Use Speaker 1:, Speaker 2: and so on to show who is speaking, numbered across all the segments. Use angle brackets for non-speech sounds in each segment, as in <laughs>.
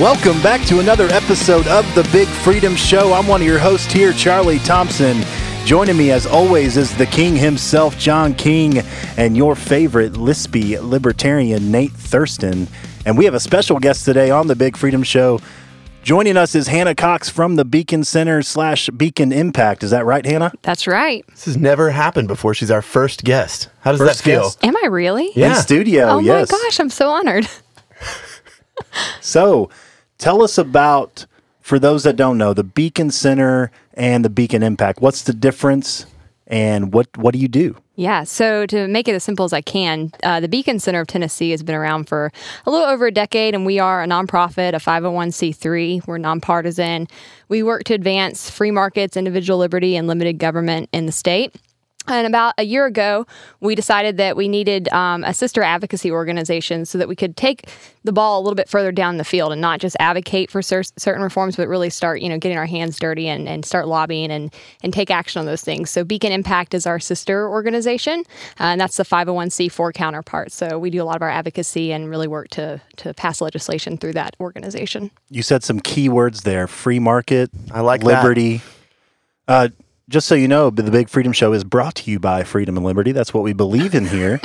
Speaker 1: Welcome back to another episode of The Big Freedom Show. I'm one of your hosts here, Charlie Thompson. Joining me, as always, is the king himself, John King, and your favorite lispy libertarian, Nate Thurston. And we have a special guest today on The Big Freedom Show. Joining us is Hannah Cox from the Beacon Center slash Beacon Impact. Is that right, Hannah?
Speaker 2: That's right.
Speaker 3: This has never happened before. She's our first guest. How does
Speaker 1: First
Speaker 3: that feel?
Speaker 1: guest.
Speaker 2: Am I really?
Speaker 3: Yeah.
Speaker 1: In studio,
Speaker 2: Oh
Speaker 1: yes.
Speaker 2: my gosh, I'm so honored. <laughs>
Speaker 1: So, tell us about, for those that don't know, the Beacon Center and the Beacon Impact. What's the difference, and what what do you do?
Speaker 2: Yeah, so to make it as simple as I can, uh, the Beacon Center of Tennessee has been around for a little over a decade, and we are a nonprofit, a 501c3. We're nonpartisan. We work to advance free markets, individual liberty, and limited government in the state. And about a year ago, we decided that we needed um, a sister advocacy organization so that we could take the ball a little bit further down the field and not just advocate for cer- certain reforms, but really start, you know, getting our hands dirty and, and start lobbying and, and take action on those things. So Beacon Impact is our sister organization, uh, and that's the 501c4 counterpart. So we do a lot of our advocacy and really work to, to pass legislation through that organization.
Speaker 1: You said some key words there: free market,
Speaker 3: I like that.
Speaker 1: liberty. Uh, just so you know, the Big Freedom Show is brought to you by Freedom and Liberty. That's what we believe in here <laughs>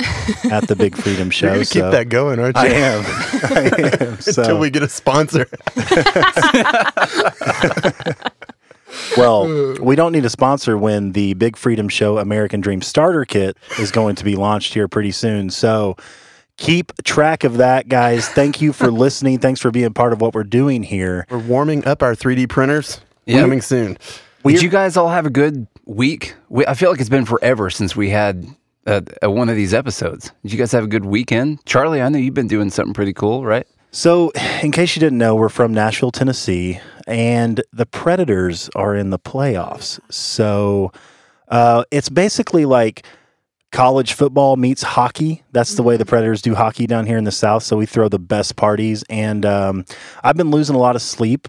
Speaker 1: at the Big Freedom Show.
Speaker 3: You're gonna keep that going, aren't you?
Speaker 1: I am. <laughs> I am. So,
Speaker 3: Until we get a sponsor. <laughs>
Speaker 1: well, we don't need a sponsor when the Big Freedom Show American Dream Starter Kit is going to be launched here pretty soon. So keep track of that, guys. Thank you for listening. Thanks for being part of what we're doing here.
Speaker 3: We're warming up our 3D printers.
Speaker 4: Yeah.
Speaker 3: Coming soon.
Speaker 1: We're-
Speaker 4: Did you guys all have a good week? We, I feel like it's been forever since we had uh, uh, one of these episodes. Did you guys have a good weekend? Charlie, I know you've been doing something pretty cool, right?
Speaker 1: So, in case you didn't know, we're from Nashville, Tennessee, and the Predators are in the playoffs. So, uh, it's basically like college football meets hockey. That's the way the Predators do hockey down here in the South. So, we throw the best parties. And um, I've been losing a lot of sleep,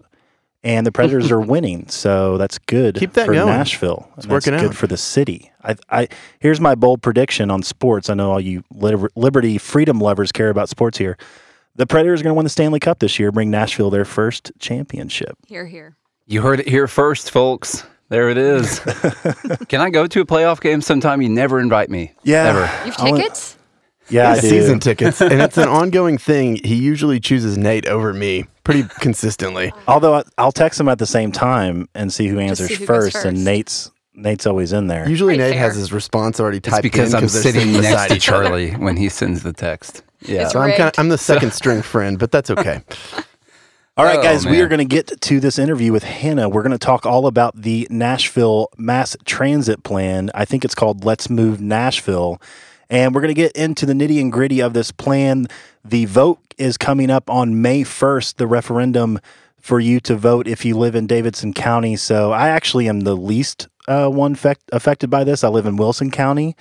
Speaker 1: and the Predators are <laughs> winning. So, that's good
Speaker 3: Keep that
Speaker 1: for
Speaker 3: going.
Speaker 1: Nashville.
Speaker 3: It's
Speaker 1: that's
Speaker 3: working
Speaker 1: good
Speaker 3: out.
Speaker 1: for the city. I, I Here's my bold prediction on sports. I know all you liberty freedom lovers care about sports here. The Predators are going to win the Stanley Cup this year, bring Nashville their first championship.
Speaker 2: Here, here.
Speaker 4: You heard it here first, folks. There it is. <laughs> Can I go to a playoff game sometime? You never invite me.
Speaker 1: Yeah.
Speaker 4: Ever.
Speaker 2: You have
Speaker 1: I'll-
Speaker 2: tickets?
Speaker 1: Yeah, I do.
Speaker 3: season tickets. <laughs> And it's an ongoing thing. He usually chooses Nate over me pretty consistently. <laughs>
Speaker 1: Although I, I'll text him at the same time and see who answers
Speaker 2: see who goes
Speaker 1: first, and. Nate's Nate's always in there.
Speaker 3: Usually
Speaker 2: Pretty
Speaker 3: Nate has his response already
Speaker 4: It's
Speaker 3: typed
Speaker 4: because
Speaker 3: in
Speaker 4: I'm
Speaker 3: they're
Speaker 4: sitting next
Speaker 3: beside
Speaker 4: to
Speaker 3: each other.
Speaker 4: Charlie when he sends the text. Yeah.
Speaker 2: It's
Speaker 3: So I'm kind of
Speaker 2: rigged.
Speaker 3: I'm the <laughs> second string friend, but that's okay.
Speaker 1: All right,
Speaker 4: Oh,
Speaker 1: guys, we
Speaker 4: man.
Speaker 1: are going to get to this interview with Hannah. We're going to talk all about the Nashville mass transit plan. I think it's called Let's Move Nashville. And we're going to get into the nitty and gritty of this plan. The vote is coming up on May 1st, the referendum for you to vote if you live in Davidson County. So I actually am the least uh, one fect- affected by this. I live in Wilson County.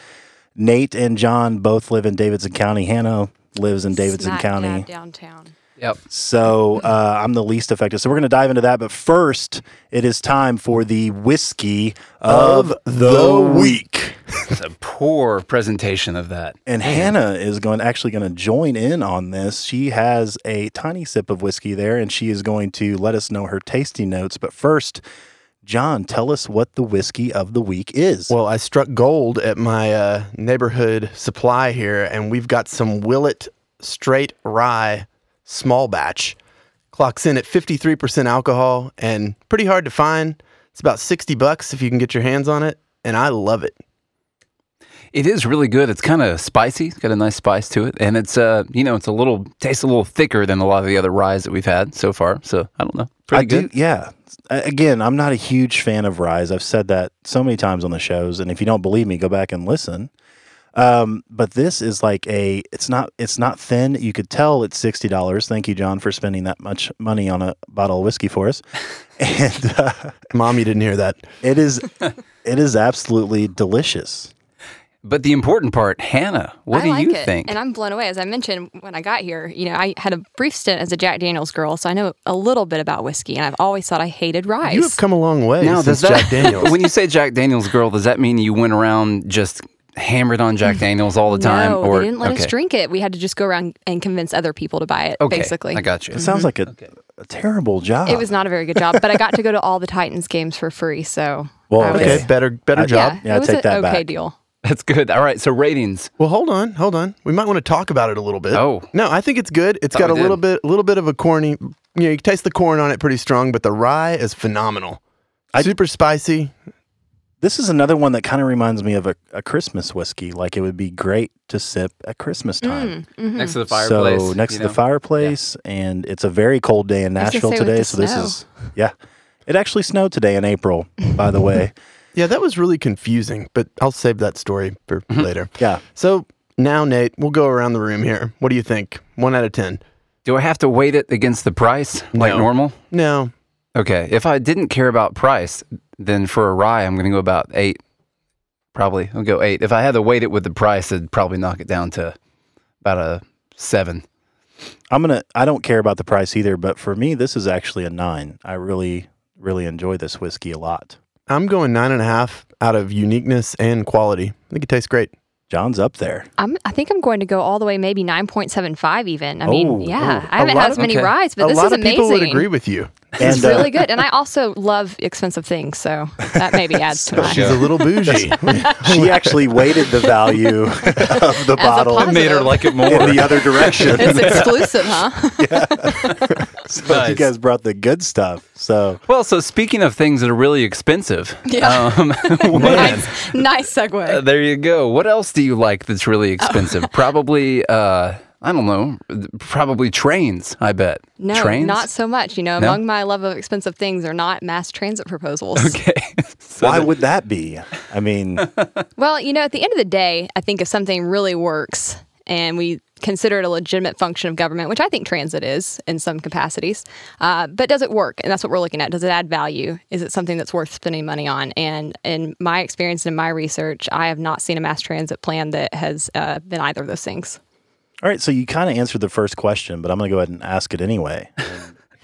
Speaker 1: Nate and John both live in Davidson County. Hannah lives in Davidson
Speaker 2: Smack
Speaker 1: County.
Speaker 2: dab downtown.
Speaker 4: Yep.
Speaker 1: So uh, I'm the least affected. So we're going to dive into that. But first, it is time for the whiskey of the week.
Speaker 4: It's a poor presentation of that.
Speaker 1: And Hannah is going actually going to join in on this. She has a tiny sip of whiskey there, and she is going to let us know her tasting notes. But first, John, tell us what the whiskey of the week is.
Speaker 3: Well, I struck gold at my uh, neighborhood supply here, and we've got some Willett straight rye small batch. Clocks in at 53% alcohol and pretty hard to find. It's about 60 bucks if you can get your hands on it, and I love it.
Speaker 4: It is really good. It's kind of spicy. It's got a nice spice to it, and it's uh, you know, it's a little tastes a little thicker than a lot of the other ryes that we've had so far. So I don't know, pretty
Speaker 1: I
Speaker 4: good.
Speaker 1: do, yeah. Again, I'm not a huge fan of ryes. I've said that so many times on the shows, and if you don't believe me, go back and listen. Um, but this is like a. It's not. It's not thin. You could tell it's sixty dollars. Thank you, John, for spending that much money on a bottle of whiskey for us. <laughs> And uh,
Speaker 3: Mom, you didn't hear that.
Speaker 1: it is. it is absolutely delicious.
Speaker 4: But the important part, Hannah, what
Speaker 2: I
Speaker 4: do
Speaker 2: like
Speaker 4: you
Speaker 2: it.
Speaker 4: think?
Speaker 2: And I'm blown away. As I mentioned when I got here, you know, I had a brief stint as a Jack Daniels girl, so I know a little bit about whiskey, and I've always thought I hated rye.
Speaker 3: You have come a long way
Speaker 4: now,
Speaker 3: since
Speaker 4: does that,
Speaker 3: Jack Daniels. <laughs>
Speaker 4: when you say Jack Daniels girl, does that mean you went around just hammered on Jack <laughs> Daniels all the time?
Speaker 2: No,
Speaker 4: or
Speaker 2: they didn't let
Speaker 4: okay.
Speaker 2: us drink it. We had to just go around and convince other people to buy it,
Speaker 4: Okay,
Speaker 2: basically.
Speaker 4: I got you.
Speaker 1: It sounds mm-hmm. like a a terrible job.
Speaker 2: It was not a very good job, but I got to go to all the Titans games for free. So
Speaker 1: Well,
Speaker 2: I was-
Speaker 3: Okay, better better
Speaker 1: I-
Speaker 3: job.
Speaker 2: yeah,
Speaker 1: Yeah, I take that
Speaker 2: okay
Speaker 1: back.
Speaker 2: deal. <laughs>
Speaker 4: That's good. All right. So ratings.
Speaker 3: Well, hold on, hold on. We might want to talk about it a little bit.
Speaker 4: Oh.
Speaker 3: no, I think it's good. It's
Speaker 4: Thought
Speaker 3: got a
Speaker 4: we
Speaker 3: little bit, a little bit of a corny. You know, you can taste the corn on it pretty strong, but the rye is phenomenal.
Speaker 1: I-
Speaker 3: Super spicy.
Speaker 1: This is another one that kind of reminds me of a, a Christmas whiskey. Like it would be great to sip at Christmas time.
Speaker 2: Mm, mhm.
Speaker 4: Next to the fireplace.
Speaker 1: So next
Speaker 4: you
Speaker 1: to the
Speaker 4: know?
Speaker 1: fireplace, and it's a very cold day in
Speaker 2: was gonna
Speaker 1: Nashville
Speaker 2: say with
Speaker 1: today.
Speaker 2: the
Speaker 1: So this
Speaker 2: snow.
Speaker 1: is yeah, it actually snowed today in April. By the <laughs> way,
Speaker 3: Yeah, that was really confusing, but I'll save that story for
Speaker 4: Mm-hmm.
Speaker 3: later.
Speaker 1: yeah.
Speaker 3: So now, Nate, we'll go around the room here. What do you think? One out of ten?
Speaker 4: Do I have to weight it against the price like
Speaker 3: No.
Speaker 4: normal?
Speaker 3: No.
Speaker 4: Okay. If I didn't care about price, then for a rye, I'm going to go about eight. Probably. I'll go eight. If I had to weight it with the price, I'd probably knock it down to about a seven.
Speaker 1: I'm gonna. I don't care about the price either, but for me, this is actually a nine. I really, really enjoy this whiskey a lot.
Speaker 3: I'm going nine and a half out of uniqueness and quality. I think it tastes great.
Speaker 1: John's up there.
Speaker 2: I'm, I think I'm going to go all the way, maybe 9.75 even. I mean,
Speaker 1: Oh,
Speaker 2: yeah,
Speaker 1: oh.
Speaker 2: I haven't had as many
Speaker 4: okay.
Speaker 2: rides, but
Speaker 3: a
Speaker 2: this
Speaker 3: lot
Speaker 2: is
Speaker 3: of
Speaker 2: amazing.
Speaker 3: people would agree with you.
Speaker 2: It's
Speaker 1: And, uh,
Speaker 2: really good, and I also love expensive things, so that maybe adds to it. <laughs>
Speaker 3: She's a little bougie. <laughs>
Speaker 1: She <laughs> actually weighted the value of the
Speaker 2: As
Speaker 1: bottle
Speaker 2: positive.
Speaker 4: Made her like it more.
Speaker 1: in the other direction.
Speaker 2: It's exclusive, huh? <laughs>
Speaker 1: so you guys brought the good stuff. So
Speaker 4: Well, so speaking of things that are really expensive, <laughs>
Speaker 2: Yeah.
Speaker 4: um, <laughs>
Speaker 2: nice, nice segue.
Speaker 4: Uh, there you go. What else do you like that's really expensive? Probably, uh, I don't know. Probably trains. I bet.
Speaker 2: No,
Speaker 4: trains.
Speaker 2: not so much. You know,
Speaker 4: No?
Speaker 2: among my love of expensive things are not mass transit proposals.
Speaker 4: Okay. So
Speaker 1: why
Speaker 4: the-
Speaker 1: would that be? I mean,
Speaker 2: Well, you know, at the end of the day, I think if something really works and we consider it a legitimate function of government, which I think transit is in some capacities, uh, but does it work? And that's what we're looking at. Does it add value? Is it something that's worth spending money on? And in my experience and in my research, I have not seen a mass transit plan that has uh, been either of those things.
Speaker 1: all right. So you kind of answered the first question, but I'm going to go ahead and ask it anyway.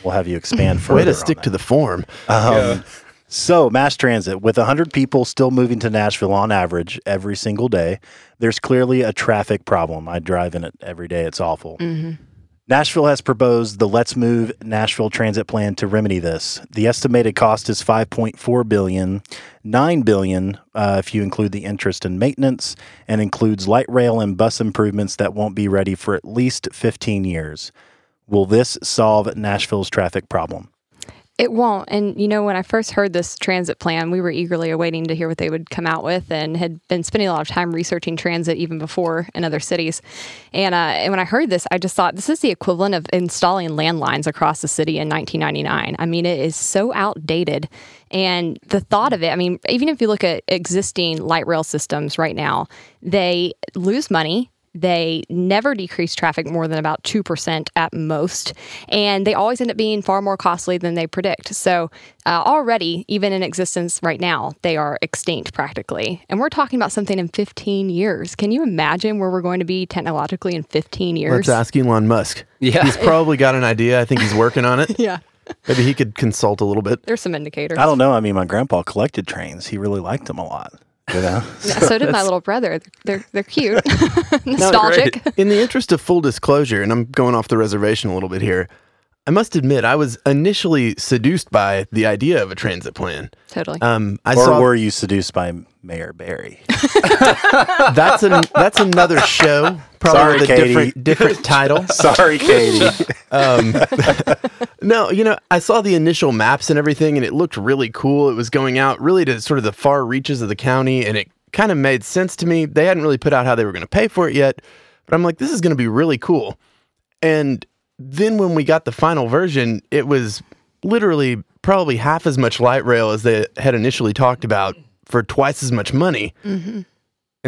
Speaker 1: we'll have you expand further. <laughs>
Speaker 3: Way to
Speaker 1: on
Speaker 3: stick
Speaker 1: that.
Speaker 3: to the form.
Speaker 1: Um, So, mass transit, with 100 people still moving to Nashville on average every single day, there's clearly a traffic problem. I drive in it every day. It's awful. Nashville has proposed the Let's Move Nashville Transit Plan to remedy this. The estimated cost is 5.4 billion, 9 billion uh, if you include the interest and maintenance, and includes light rail and bus improvements that won't be ready for at least 15 years. Will this solve Nashville's traffic problem?
Speaker 2: It won't. And you know, when I first heard this transit plan, we were eagerly awaiting to hear what they would come out with, and had been spending a lot of time researching transit even before in other cities. And, uh, and when I heard this, I just thought this is the equivalent of installing landlines across the city in 1999. I mean, it is so outdated. And the thought of it, I mean, even if you look at existing light rail systems right now, they lose money they never decrease traffic more than about 2% at most. And they always end up being far more costly than they predict. So, uh, already, even in existence right now, they are extinct practically. And we're talking about something in 15 years. Can you imagine where we're going to be technologically in 15 years?
Speaker 3: Let's ask Elon Musk.
Speaker 4: Yeah.
Speaker 3: He's probably got an idea. I think he's working on it. <laughs>
Speaker 2: Yeah,
Speaker 3: Maybe he could consult a little bit.
Speaker 2: there's some indicators.
Speaker 1: I don't know. I mean, my grandpa collected trains. He really liked them a lot. You know? <laughs>
Speaker 2: Yeah, so did my little brother. They're, they're cute, <laughs> nostalgic.
Speaker 3: In the interest of full disclosure, and I'm going off the reservation a little bit here, I must admit I was initially seduced by the idea of a transit plan.
Speaker 2: Totally.
Speaker 3: Um, I
Speaker 1: or
Speaker 3: saw
Speaker 1: were you seduced by Mayor Barry? <laughs>
Speaker 3: that's an that's another show, probably
Speaker 1: Sorry,
Speaker 3: with a
Speaker 1: Katie.
Speaker 3: different different title. <laughs>
Speaker 1: Sorry, Katie.
Speaker 3: Um, <laughs> no, you know, I saw the initial maps and everything, and it looked really cool. It was going out really to sort of the far reaches of the county, and it kind of made sense to me. They hadn't really put out how they were going to pay for it yet, but I'm like, this is going to be really cool. And then when we got the final version, it was literally probably half as much light rail as they had initially talked about for twice as much money. Mm-hmm.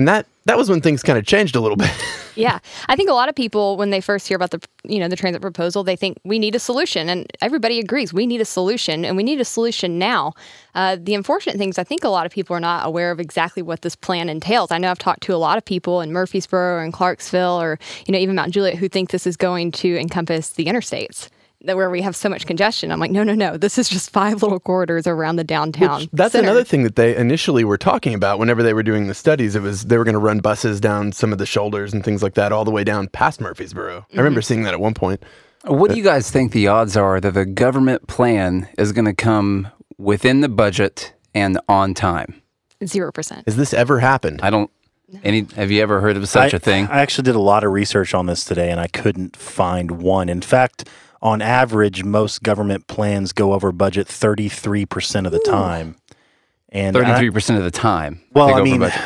Speaker 3: And that that was when things kind of changed a little bit. <laughs>
Speaker 2: Yeah, I think a lot of people when they first hear about the you know the transit proposal, they think we need a solution, and everybody agrees we need a solution, and we need a solution now. Uh, the unfortunate thing is, I think a lot of people are not aware of exactly what this plan entails. I know I've talked to a lot of people in Murfreesboro or in Clarksville, or you know even Mount Juliet, who think this is going to encompass the interstates. That where we have so much congestion. I'm like, no, no, no. This is just five little corridors around the downtown.
Speaker 3: That's
Speaker 2: center.
Speaker 3: another thing that they initially were talking about whenever they were doing the studies. It was they were going to run buses down some of the shoulders and things like that all the way down past Murfreesboro. I
Speaker 2: Mm-hmm.
Speaker 3: remember seeing that at one point.
Speaker 4: What do you guys think the odds are that the government plan is going to come within the budget and on time?
Speaker 2: Zero percent.
Speaker 3: Has this ever happened?
Speaker 4: I don't. Any? Have you ever heard of such
Speaker 1: I,
Speaker 4: a thing?
Speaker 1: I actually did a lot of research on this today, and I couldn't find one. In fact, on average, most government plans go over budget 33% of the time. And
Speaker 4: Thirty-three percent of the time.
Speaker 1: well, I mean,
Speaker 4: budget.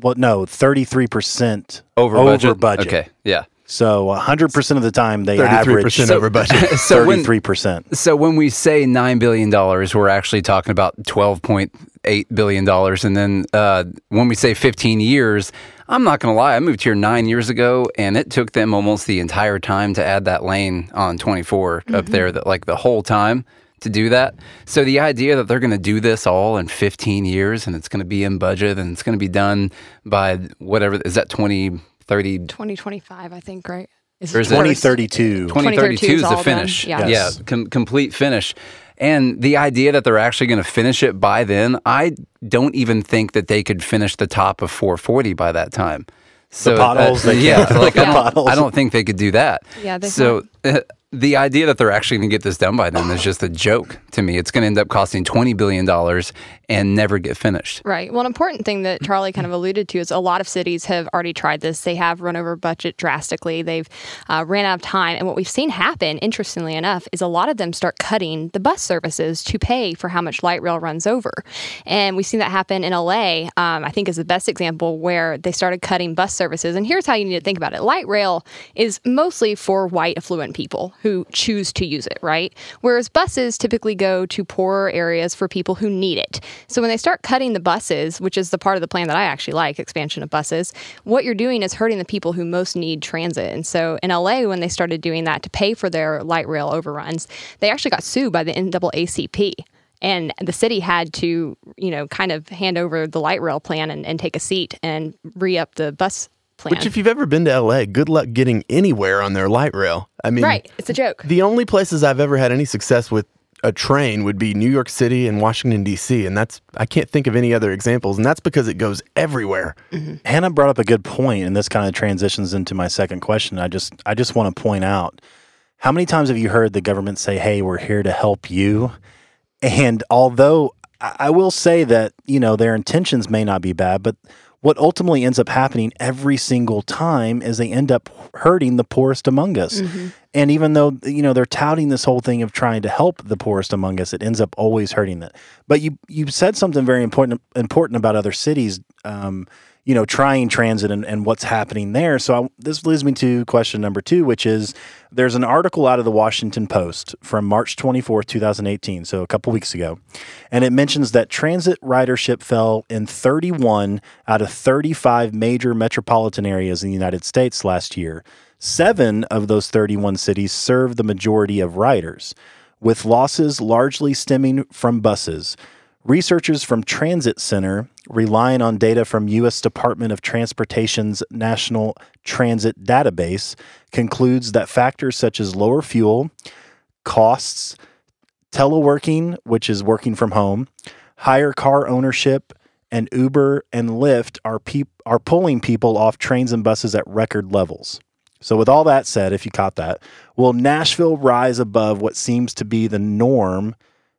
Speaker 1: well, no, 33%
Speaker 4: over,
Speaker 1: over
Speaker 4: budget.
Speaker 1: budget.
Speaker 4: Okay, yeah.
Speaker 1: So 100% of the time they
Speaker 3: 33%
Speaker 1: average
Speaker 3: over budget. <laughs>
Speaker 4: So
Speaker 1: 33%.
Speaker 4: so when we say nine billion dollars, we're actually talking about twelve point eight billion dollars, and then uh, when we say fifteen years, I'm not going to lie. I moved here nine years ago, and it took them almost the entire time to add that lane on 24 up mm-hmm. there, that like the whole time to do that. So the idea that they're going to do this all in 15 years, and it's going to be in budget, and it's going to be done by whatever is that 2030
Speaker 2: Twenty twenty five, I think. Right? Is
Speaker 4: Or is it-
Speaker 1: 2032.
Speaker 2: 2032
Speaker 4: 2032 is
Speaker 2: is
Speaker 4: the finish.
Speaker 2: done? Yeah.
Speaker 1: Yes.
Speaker 4: Yeah, com- complete finish. And the idea that they're actually going to finish it by then, I don't even think that they could finish the top of 440 by that time. So,
Speaker 1: potholes, they
Speaker 4: yeah,
Speaker 1: can't.
Speaker 4: like I don't. I don't think they could do that.
Speaker 2: Yeah,
Speaker 4: so uh, the idea that they're actually going to get this done by then is just a joke to me. It's going to end up costing 20 billion dollars and never get finished.
Speaker 2: Right. Well, an important thing that Charlie kind of alluded to is a lot of cities have already tried this. They have run over budget drastically. They've uh, ran out of time. And what we've seen happen, interestingly enough, is a lot of them start cutting the bus services to pay for how much light rail runs over. And we've seen that happen in LA, um, I think is the best example where they started cutting bus services. And here's how you need to think about it light rail is mostly for white affluent people who choose to use it, right? Whereas buses typically go to poorer areas for people who need it. So when they start cutting the buses, which is the part of the plan that I actually like, expansion of buses, what you're doing is hurting the people who most need transit. And so in LA, when they started doing that to pay for their light rail overruns, they actually got sued by the NAACP. And the city had to, you know, kind of hand over the light rail plan and, and take a seat and re up the bus plan.
Speaker 3: Which, if you've ever been to LA, good luck getting anywhere on their light rail. I mean,
Speaker 2: right. It's a joke.
Speaker 3: The only places I've ever had any success with a train would be New York City and Washington D.C. and that's I can't think of any other examples and that's because it goes everywhere. Mm-hmm.
Speaker 1: Hannah brought up a good point, and this kind of transitions into my second question. I just I just want to point out how many times have you heard the government say, "Hey, we're here to help you," and although I I will say that you know their intentions may not be bad, but what ultimately ends up happening every single time is they end up hurting the poorest among us. And even though you know they're touting this whole thing of trying to help the poorest among us, it ends up always hurting them. But you you said something very important important about other cities. Um, you know, trying transit and, and what's happening there. So I, this leads me to question number two, which is there's an article out of the Washington Post from March 24th, 2018, so a couple weeks ago, and it mentions that transit ridership fell in 31 out of 35 major metropolitan areas in the United States last year. Seven of those 31 cities serve the majority of riders, with losses largely stemming from buses. Researchers from Transit Center, relying on data from U.S. Department of Transportation's National Transit Database, concludes that factors such as lower fuel, costs, teleworking, which is working from home, higher car ownership, and Uber and Lyft are peop- are pulling people off trains and buses at record levels. So, with all that said, if you caught that, will Nashville rise above what seems to be the norm?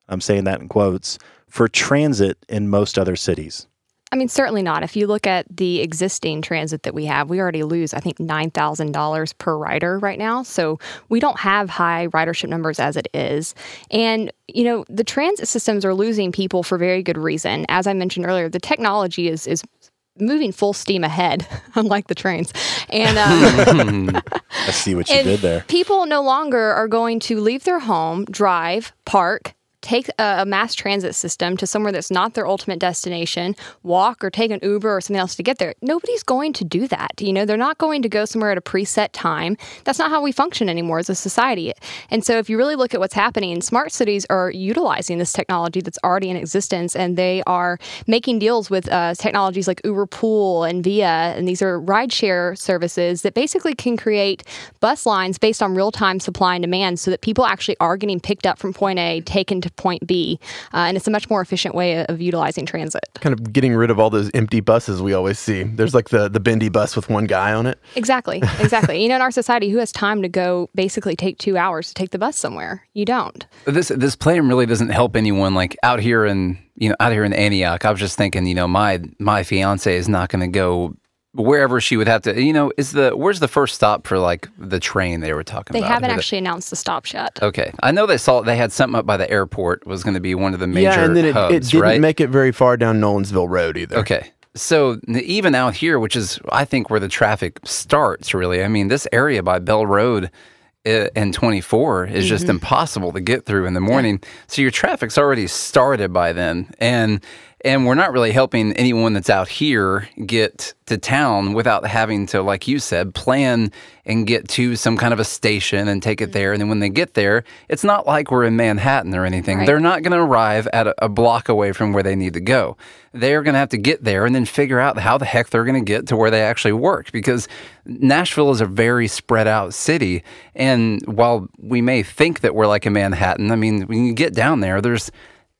Speaker 1: I'm saying that in quotes for transit in most other cities.
Speaker 2: I mean, certainly not. If you look at the existing transit that we have, we already lose, I think, $9,000 per rider right now. So we don't have high ridership numbers as it is. And, you know, the transit systems are losing people for very good reason. As I mentioned earlier, the technology is, is moving full steam ahead, <laughs> unlike the trains. And, um, <laughs>
Speaker 1: I see what you did there.
Speaker 2: People no longer are going to leave their home, drive, park, take a, a mass transit system to somewhere that's not their ultimate destination, walk or take an Uber or something else to get there. Nobody's going to do that. You know, they're not going to go somewhere at a preset time. That's not how we function anymore as a society. And so if you really look at what's happening, smart cities are utilizing this technology that's already in existence and they are making deals with uh, technologies like Uber Pool and Via. And these are rideshare services that basically can create bus lines based on real time supply and demand so that people actually are getting picked up from point A, taken to to point B. Uh, and it's a much more efficient way of utilizing transit.
Speaker 3: Kind of getting rid of all those empty buses we always see. There's like the, the bendy bus with one guy on it.
Speaker 2: Exactly, exactly. you know, in our society, who has time to go basically take two hours to take the bus somewhere? You don't.
Speaker 4: This this plan really doesn't help anyone. Like out here in you know out here in Antioch, I was just thinking, you know, my my fiance is not going to go wherever she would have to. You know, is the where's the first stop for like the train they were talking about?
Speaker 2: They haven't
Speaker 4: Or the-
Speaker 2: actually announced the stops yet.
Speaker 4: Okay, I know they saw they had something up by the airport was going to be one of the major
Speaker 3: yeah, and then it,
Speaker 4: hubs,
Speaker 3: it didn't
Speaker 4: right?
Speaker 3: make it very far down Nolensville Road either.
Speaker 4: Okay. So even out here, which is I think where the traffic starts, really. I mean, this area by Bell Road uh, and 24 is just
Speaker 2: Mm-hmm.
Speaker 4: impossible to get through in the morning. So your traffic's already started by then, and and we're not really helping anyone that's out here get to town without having to, like you said, plan and get to some kind of a station and take it mm-hmm. there. And then when they get there, it's not like we're in Manhattan or anything.
Speaker 2: Right.
Speaker 4: They're not going to arrive at a, a block away from where they need to go. They're going to have to get there and then figure out how the heck they're going to get to where they actually work because Nashville is a very spread out city. And while we may think that we're like a Manhattan, I mean, when you get down there, there's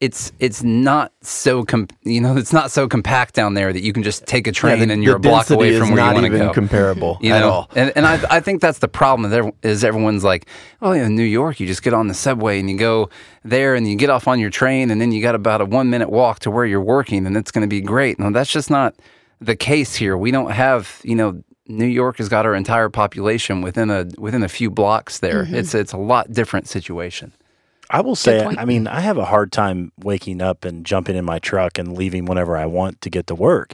Speaker 4: it's it's not so com- you know it's not so compact down there that you can just take a train
Speaker 3: Yeah, the-
Speaker 4: and you're a block away from where you want to
Speaker 3: even
Speaker 4: go
Speaker 3: comparable
Speaker 4: you
Speaker 3: at all.
Speaker 4: And and I I think that's the problem is everyone's like, oh yeah, in New York you just get on the subway and you go there and you get off on your train and then you got about a one minute walk to where you're working and it's going to be great. No, that's just not the case here. We don't have you know. New York has got our entire population within a within a few blocks there. Mm-hmm. It's it's a lot different situation.
Speaker 1: I will say. I mean, I have a hard time waking up and jumping in my truck and leaving whenever I want to get to work.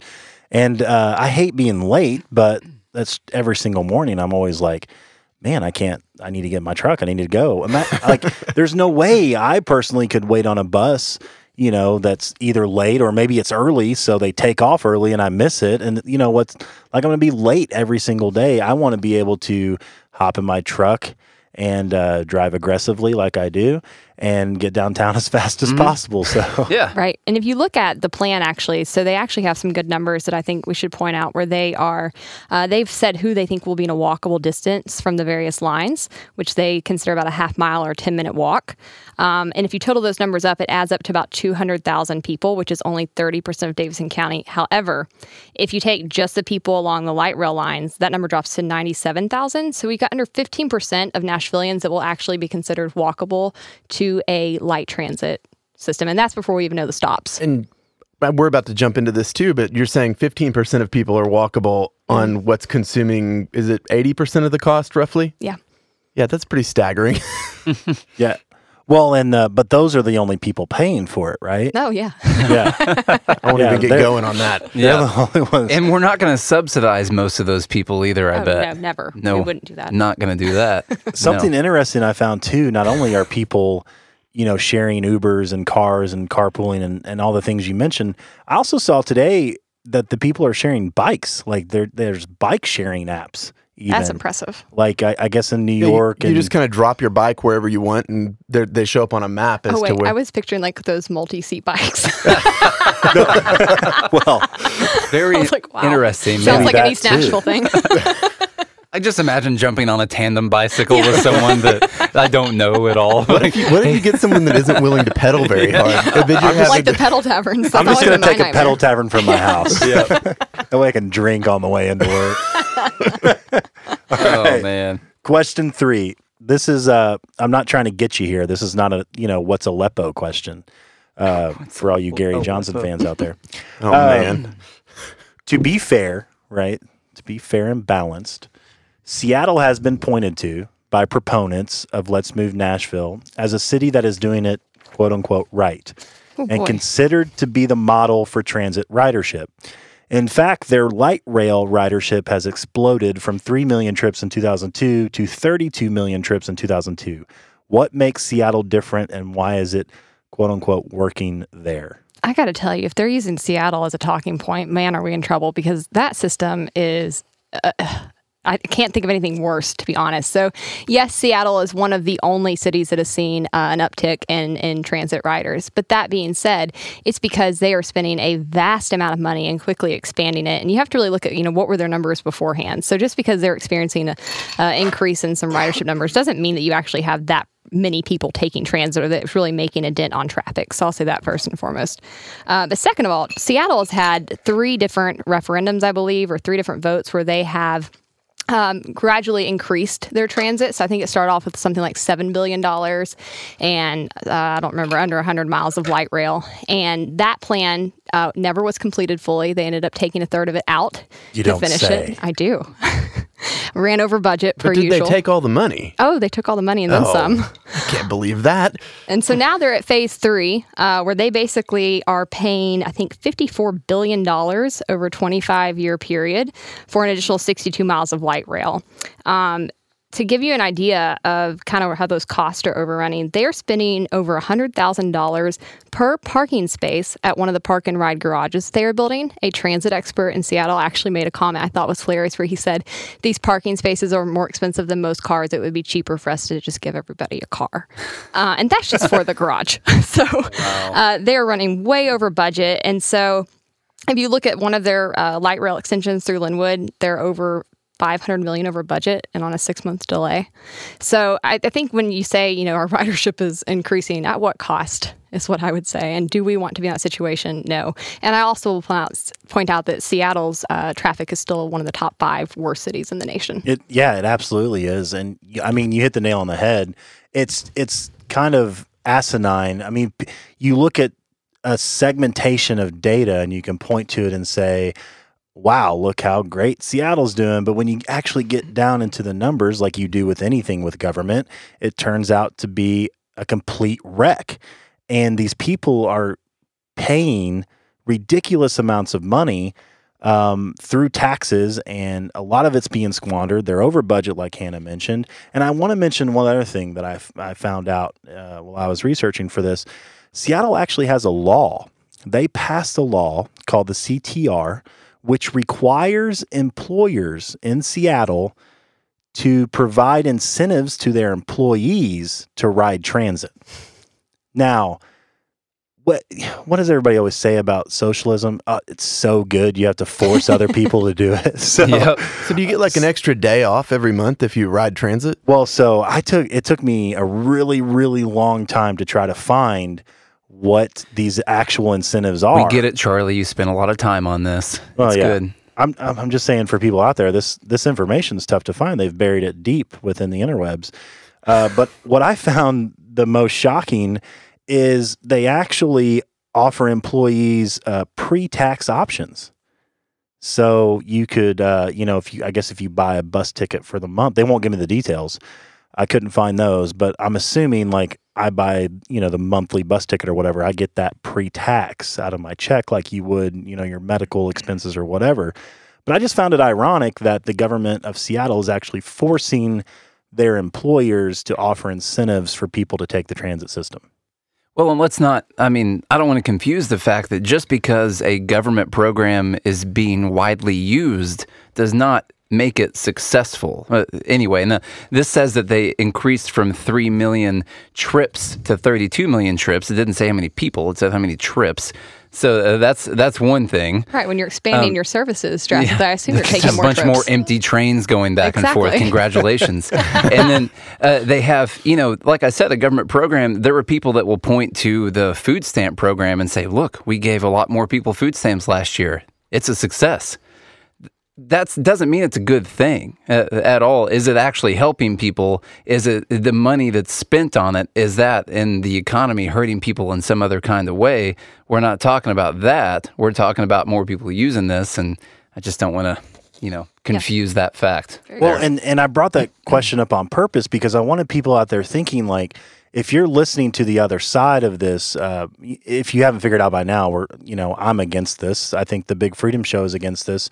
Speaker 1: And uh, I hate being late, but that's every single morning. I'm always like, man, I can't, I need to get in my truck. I need to go. And that, like, <laughs> there's no way I personally could wait on a bus, you know, that's either late or maybe it's early. So they take off early and I miss it. And, you know, what's like, I'm going to be late every single day. I want to be able to hop in my truck and uh, drive aggressively like I do and get downtown <laughs> as fast as possible. So <laughs>
Speaker 4: Yeah.
Speaker 2: Right. And if you look at the plan, actually, so they actually have some good numbers that I think we should point out where they are, uh, they've said who they think will be in a walkable distance from the various lines, which they consider about a half mile or 10 minute walk. Um, and if you total those numbers up, it adds up to about 200,000 people, which is only 30% of Davidson County. However, if you take just the people along the light rail lines, that number drops to 97,000. So we got under 15% of Nashvillians that will actually be considered walkable to a light transit system. And that's before we even know the stops.
Speaker 3: And uh, we're about to jump into this too, but you're saying 15% of people are walkable on what's consuming, is it 80% of the cost roughly?
Speaker 2: Yeah.
Speaker 3: Yeah, that's pretty staggering. <laughs>
Speaker 1: yeah. Well, and uh, but those are the only people paying for it, right?
Speaker 2: Oh, yeah. <laughs>
Speaker 1: Yeah,
Speaker 3: I won't
Speaker 1: Yeah,
Speaker 3: even get going on that. <laughs>
Speaker 1: they're
Speaker 4: Yeah.
Speaker 1: the only ones.
Speaker 4: And we're not going to subsidize most of those people either, I
Speaker 2: Oh,
Speaker 4: bet.
Speaker 2: no, never.
Speaker 4: No,
Speaker 2: We wouldn't do that.
Speaker 4: Not going to do that. <laughs>
Speaker 1: Something
Speaker 4: No.
Speaker 1: interesting I found too. Not only are people, you know, sharing Ubers and cars and carpooling and, and all the things you mentioned, I also saw today that the people are sharing bikes. Like there, there's bike sharing apps. Even.
Speaker 2: That's impressive.
Speaker 1: Like I, I guess in New
Speaker 3: Yeah, you-
Speaker 1: York,
Speaker 3: you,
Speaker 1: and
Speaker 3: just kind of drop your bike wherever you want and they're- show up on a map as
Speaker 2: Oh,
Speaker 3: to
Speaker 2: wait.
Speaker 3: where.
Speaker 2: I was picturing like those multi seat bikes. <laughs> <laughs>
Speaker 1: well,
Speaker 4: Very
Speaker 2: I was like, wow.
Speaker 4: interesting.
Speaker 2: Sounds
Speaker 1: Maybe
Speaker 2: like an East
Speaker 1: too.
Speaker 2: Nashville thing. <laughs>
Speaker 4: I just imagine jumping on a tandem bicycle with someone that I don't know at all.
Speaker 3: what, if you, what if you get someone that isn't willing to pedal very hard? And then you're
Speaker 2: like the pedal taverns.
Speaker 1: I'm just gonna take a
Speaker 2: nightmare.
Speaker 1: pedal tavern from my house. yeah, that way I can drink on the way into work.
Speaker 4: Oh man.
Speaker 1: Question three. This is uh I'm not trying to get you here. This is not a you know what's Aleppo question. Uh, <laughs> for all you Gary Johnson fans out there. <laughs>
Speaker 3: oh,
Speaker 1: Um,
Speaker 3: man.
Speaker 1: To be fair, right? To be fair and balanced, Seattle has been pointed to by proponents of Let's Move Nashville as a city that is doing it quote unquote right and
Speaker 2: boy.
Speaker 1: considered to be the model for transit ridership. In fact, their light rail ridership has exploded from 3 million trips in 2002 to 32 million trips in 2002. What makes Seattle different and why is it quote unquote working there?
Speaker 2: I got to tell you, if they're using Seattle as a talking point, man, are we in trouble because that system is. Uh, I can't think of anything worse, to be honest. So, yes, Seattle is one of the only cities that has seen uh, an uptick in, in transit riders. But that being said, it's because they are spending a vast amount of money and quickly expanding it. And you have to really look at, you know, what were their numbers beforehand. So, just because they're experiencing an increase in some ridership numbers doesn't mean that you actually have that many people taking transit or that it's really making a dent on traffic. So I'll say that first and foremost. Uh, but second of all, Seattle has had three different referendums, I believe, or three different votes where they have um, gradually increased their transit. So I think it started off with something like $7 billion and uh, I don't remember, under 100 miles of light rail. And that plan uh, never was completed fully. They ended up taking a third of it out
Speaker 1: You
Speaker 2: to
Speaker 1: don't
Speaker 2: finish
Speaker 1: say.
Speaker 2: it. I do. <laughs> <laughs> Ran over budget per
Speaker 3: But did
Speaker 2: usual.
Speaker 3: they take all the money?
Speaker 2: oh, they took all the money and then
Speaker 3: Oh.
Speaker 2: some.
Speaker 3: I can't believe that.
Speaker 2: And so now they're at phase three, uh, where they basically are paying, I think, $54 billion over a 25 year period for an additional 62 miles of light rail. Um, to give you an idea of kind of how those costs are overrunning, they are spending over $100,000 per parking space at one of the park and ride garages they are building. A transit expert in Seattle actually made a comment I thought was hilarious where he said, These parking spaces are more expensive than most cars. It would be cheaper for us to just give everybody a car. Uh, and that's just for the <laughs> garage. <laughs> So uh, they're running way over budget. And so if you look at one of their uh, light rail extensions through Lynnwood, they're over 500 million over budget and on a six month delay. So I, I think when you say, you know, our <laughs> ridership is increasing, at what cost is what I would say. And do we want to be in that situation? No. And I also will point out, point out that Seattle's uh, traffic is still one of the top five worst cities in the nation.
Speaker 1: It yeah, it absolutely is, and I mean, you hit the nail on the head. It's it's kind of asinine. I mean, you look at a segmentation of data, and you can point to it and say, "Wow, look how great Seattle's doing." But when you actually get down into the numbers, like you do with anything with government, it turns out to be a complete wreck. And these people are paying ridiculous amounts of money um, through taxes, and a lot of it's being squandered. They're over budget, like Hannah mentioned. And I want to mention one other thing that I, I found out uh, while I was researching for this. Seattle actually has a law. They passed a law called the CTR, which requires employers in Seattle to provide incentives to their employees to ride transit. Now, what what does everybody always say about socialism? Uh, it's so good you have to force other <laughs> people to do it. <laughs> So
Speaker 4: Yep.
Speaker 3: So do you get like an extra day off every month if you ride transit?
Speaker 1: well, so I took it took me a really really long time to try to find what these actual incentives are.
Speaker 4: We get it, Charlie. You spent a lot of time on this.
Speaker 1: Well,
Speaker 4: it's
Speaker 1: yeah.
Speaker 4: good.
Speaker 1: I'm I'm I'm just saying for people out there, this this information is tough to find. They've buried it deep within the interwebs. Uh, but what I found the most shocking is they actually offer employees uh, pre-tax options. So you could, uh, you know, if you, I guess if you buy a bus ticket for the month, they won't give me the details. I couldn't find those, but I'm assuming like I buy, you know, the monthly bus ticket or whatever, I get that pre-tax out of my check, like you would, you know, your medical expenses or whatever. But I just found it ironic that the government of Seattle is actually forcing their employers to offer incentives for people to take the transit system.
Speaker 4: Well, and let's not, I mean, I don't want to confuse the fact that just because a government program is being widely used does not make it successful. Uh, anyway, and, uh, this says that they increased from 3 million trips to 32 million trips. It didn't say how many people, it said how many trips. So uh, that's that's one thing.
Speaker 2: Right. When you're expanding
Speaker 4: Um,
Speaker 2: your services drastically, I assume you're <laughs> taking
Speaker 4: a
Speaker 2: more
Speaker 4: bunch
Speaker 2: trips.
Speaker 4: more empty trains going back and forth. Congratulations. <laughs> and then uh, they have, you know, like I said, a government program. There are people that will point to the food stamp program and say, "Look, we gave a lot more people food stamps last year. It's a success." That doesn't mean it's a good thing uh, at all. Is it actually helping people? Is it the money that's spent on it? Is that in the economy hurting people in some other kind of way? We're not talking about that. We're talking about more people using this, and I just don't want to, you know, confuse that fact.
Speaker 1: Well, and and I brought that question up on purpose because I wanted people out there thinking like, if you're listening to the other side of this, uh, if you haven't figured out by now, we're you know I'm against this. I think the Big Freedom Show is against this.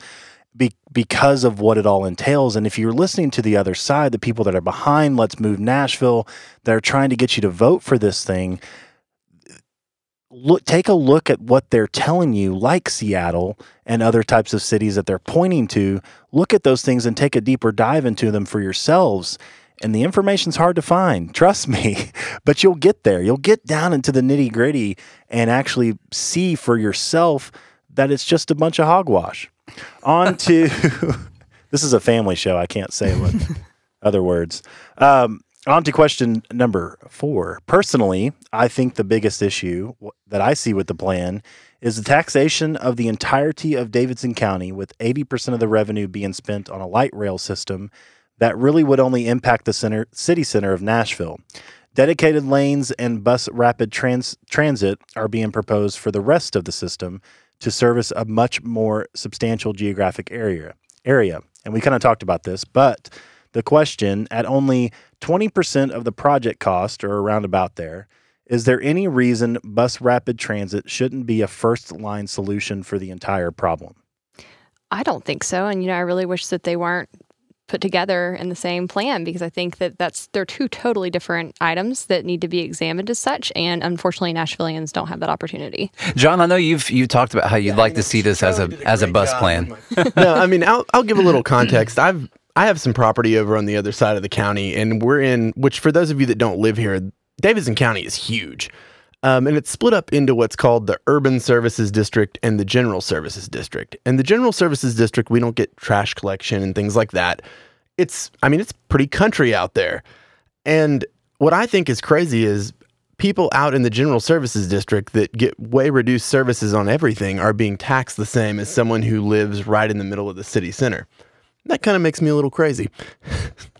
Speaker 1: Be, because of what it all entails. And if you're listening to the other side, the people that are behind Let's Move Nashville, that are trying to get you to vote for this thing, look take a look at what they're telling you like Seattle and other types of cities that they're pointing to. Look at those things and take a deeper dive into them for yourselves. And the information's hard to find trust <laughs> me but you'll get there. You'll get down into the nitty gritty and actually see for yourself that it's just a bunch of hogwash on to <laughs> this is a family show i can't say what <laughs> other words um, on to question number four. Personally, I think the biggest issue that I see with the plan is the taxation of the entirety of Davidson County, with 80% of the revenue being spent on a light rail system that really would only impact the center, city center of Nashville. Dedicated lanes and bus rapid trans- transit are being proposed for the rest of the system to service a much more substantial geographic area. Area, and we kind of talked about this, but the question at only 20% of the project cost, or around about there, is there any reason bus rapid transit shouldn't be a first line solution for the entire problem?
Speaker 2: I don't think so. And, you know, I really wish that they weren't put together in the same plan because I think that that's they're two totally different items that need to be examined as such. And unfortunately, Nashvilleians don't have that opportunity.
Speaker 4: John, I know you've you talked about how you'd like to see this as a as a bus plan. <laughs>
Speaker 3: no, I mean, I'll, I'll give a little context. I've I have some property over on the other side of the county, and we're in. Which, for those of you that don't live here, Davidson County is huge, um, and it's split up into what's called the Urban Services District and the General Services District. And the General Services District, we don't get trash collection and things like that. It's, I mean, it's pretty country out there, and what I think is crazy is people out in the general services district that get way reduced services on everything are being taxed the same as someone who lives right in the middle of the city center. That kind of makes me a little crazy. <laughs>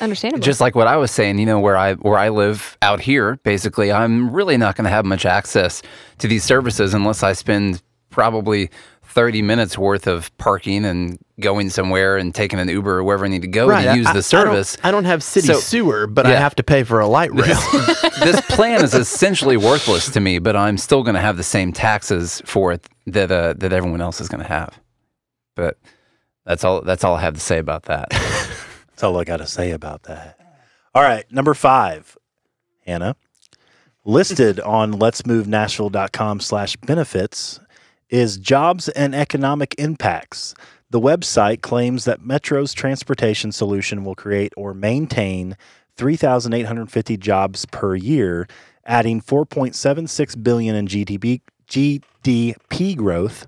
Speaker 2: Understandable.
Speaker 4: Just like what I was saying, you know, where I where I live out here, basically, I'm really not going to have much access to these services unless I spend probably 30 minutes worth of parking and going somewhere and taking an Uber or wherever I need to go to use
Speaker 3: I-
Speaker 4: the service.
Speaker 3: I don't, I don't have city
Speaker 4: So-
Speaker 3: sewer, but I have to pay for a light rail. <laughs>
Speaker 4: this plan is essentially worthless to me, but I'm still going to have the same taxes for it that uh, that everyone else is going to have. But that's all. That's all I have to say about that. <laughs>
Speaker 1: That's all I got to say about that. All right, number five, Hannah. Listed <laughs> on letsmovenashville.com slash benefits is jobs and economic impacts. The website claims that Metro's transportation solution will create or maintain 3,850 jobs per year, adding 4.76 billion in GDP, GDP growth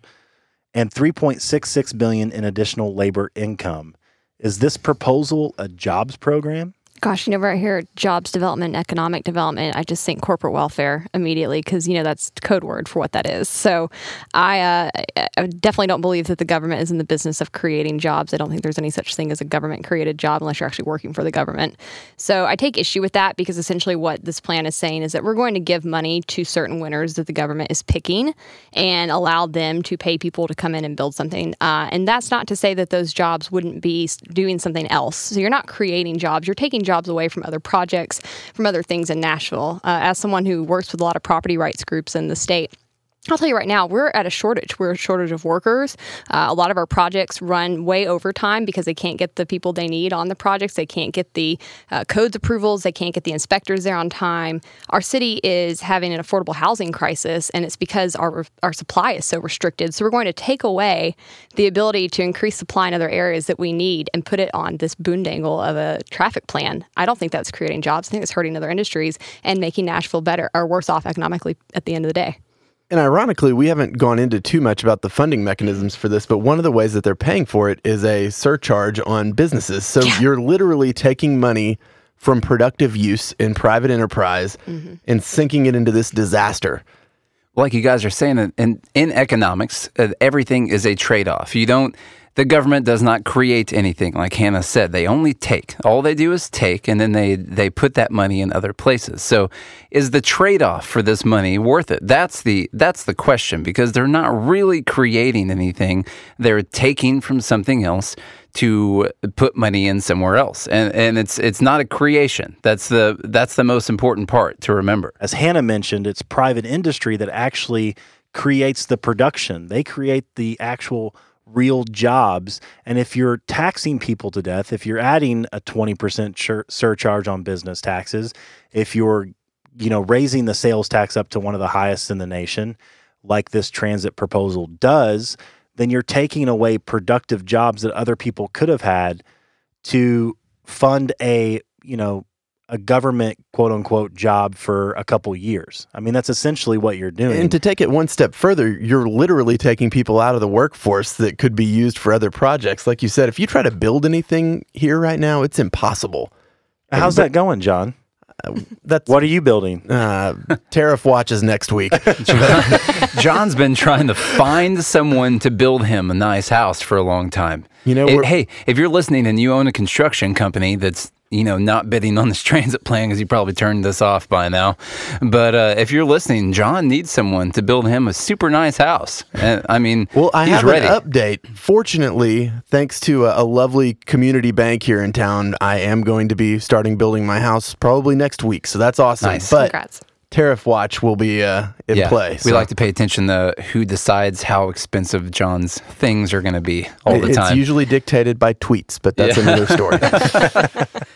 Speaker 1: and 3.66 billion in additional labor income. Is this proposal a jobs program?
Speaker 2: Gosh, you know, right here, jobs development, economic development, I just think corporate welfare immediately because, you know, that's code word for what that is. So I, uh, I definitely don't believe that the government is in the business of creating jobs. I don't think there's any such thing as a government created job unless you're actually working for the government. So I take issue with that because essentially what this plan is saying is that we're going to give money to certain winners that the government is picking and allow them to pay people to come in and build something. Uh, and that's not to say that those jobs wouldn't be doing something else. So you're not creating jobs, you're taking jobs away from other projects, from other things in Nashville. Uh, as someone who works with a lot of property rights groups in the state, I'll tell you right now, we're at a shortage. We're a shortage of workers. Uh, a lot of our projects run way over time because they can't get the people they need on the projects. They can't get the uh, codes approvals. They can't get the inspectors there on time. Our city is having an affordable housing crisis, and it's because our our supply is so restricted. So we're going to take away the ability to increase supply in other areas that we need and put it on this boondangle of a traffic plan. I don't think that's creating jobs. I think it's hurting other industries and making Nashville better or worse off economically at the end of the day.
Speaker 3: And ironically, we haven't gone into too much about the funding mechanisms for this, but one of the ways that they're paying for it is a surcharge on businesses. So you're literally taking money from productive use in private enterprise and sinking it into this disaster.
Speaker 4: like you guys are saying, in- in, in economics, uh, everything is a trade off. You don't, the government does not create anything. Like Hannah said, they only take. All they do is take, and then they, they put that money in other places. So, is the trade off for this money worth it? That's the that's the question because they're not really creating anything. They're taking from something else to put money in somewhere else, and and it's it's not a creation. That's the that's the most important part to remember.
Speaker 1: As Hannah mentioned, it's private industry that actually creates the production. They create the actual real jobs. And if you're taxing people to death, if you're adding a 20% sur- surcharge on business taxes, if you're you know, raising the sales tax up to one of the highest in the nation, like this transit proposal does, then you're taking away productive jobs that other people could have had to fund a, you know, a government quote unquote job for a couple years. I mean, that's essentially what you're doing.
Speaker 3: And to take it one step further, you're literally taking people out of the workforce that could be used for other projects. Like you said, if you try to build anything here right now, it's impossible.
Speaker 1: How's that going, John?
Speaker 3: That's
Speaker 1: What are you building?
Speaker 3: uh, tariff watches next week. <laughs>
Speaker 4: John's been trying to find someone to build him a nice house for a long time.
Speaker 3: You know,
Speaker 4: It- hey, if you're listening and you own a construction company that's you know not bidding on this <laughs> transit plan because you probably turned this off by now, but uh, if you're listening, John needs someone to build him a super nice house. And, I mean,
Speaker 3: Well, I
Speaker 4: he's
Speaker 3: have
Speaker 4: ready.
Speaker 3: an update. Fortunately, thanks to a, a lovely community bank here in town, I am going to be starting building my house probably next week. So that's awesome.
Speaker 4: Nice.
Speaker 3: But
Speaker 2: Congrats.
Speaker 3: Tariff Watch will be uh, in
Speaker 4: yeah,
Speaker 3: play.
Speaker 4: we like to pay attention to who decides how expensive John's things are going to be all the
Speaker 3: it's
Speaker 4: time.
Speaker 3: It's usually dictated by tweets, but that's
Speaker 4: Yeah.
Speaker 3: another story. <laughs>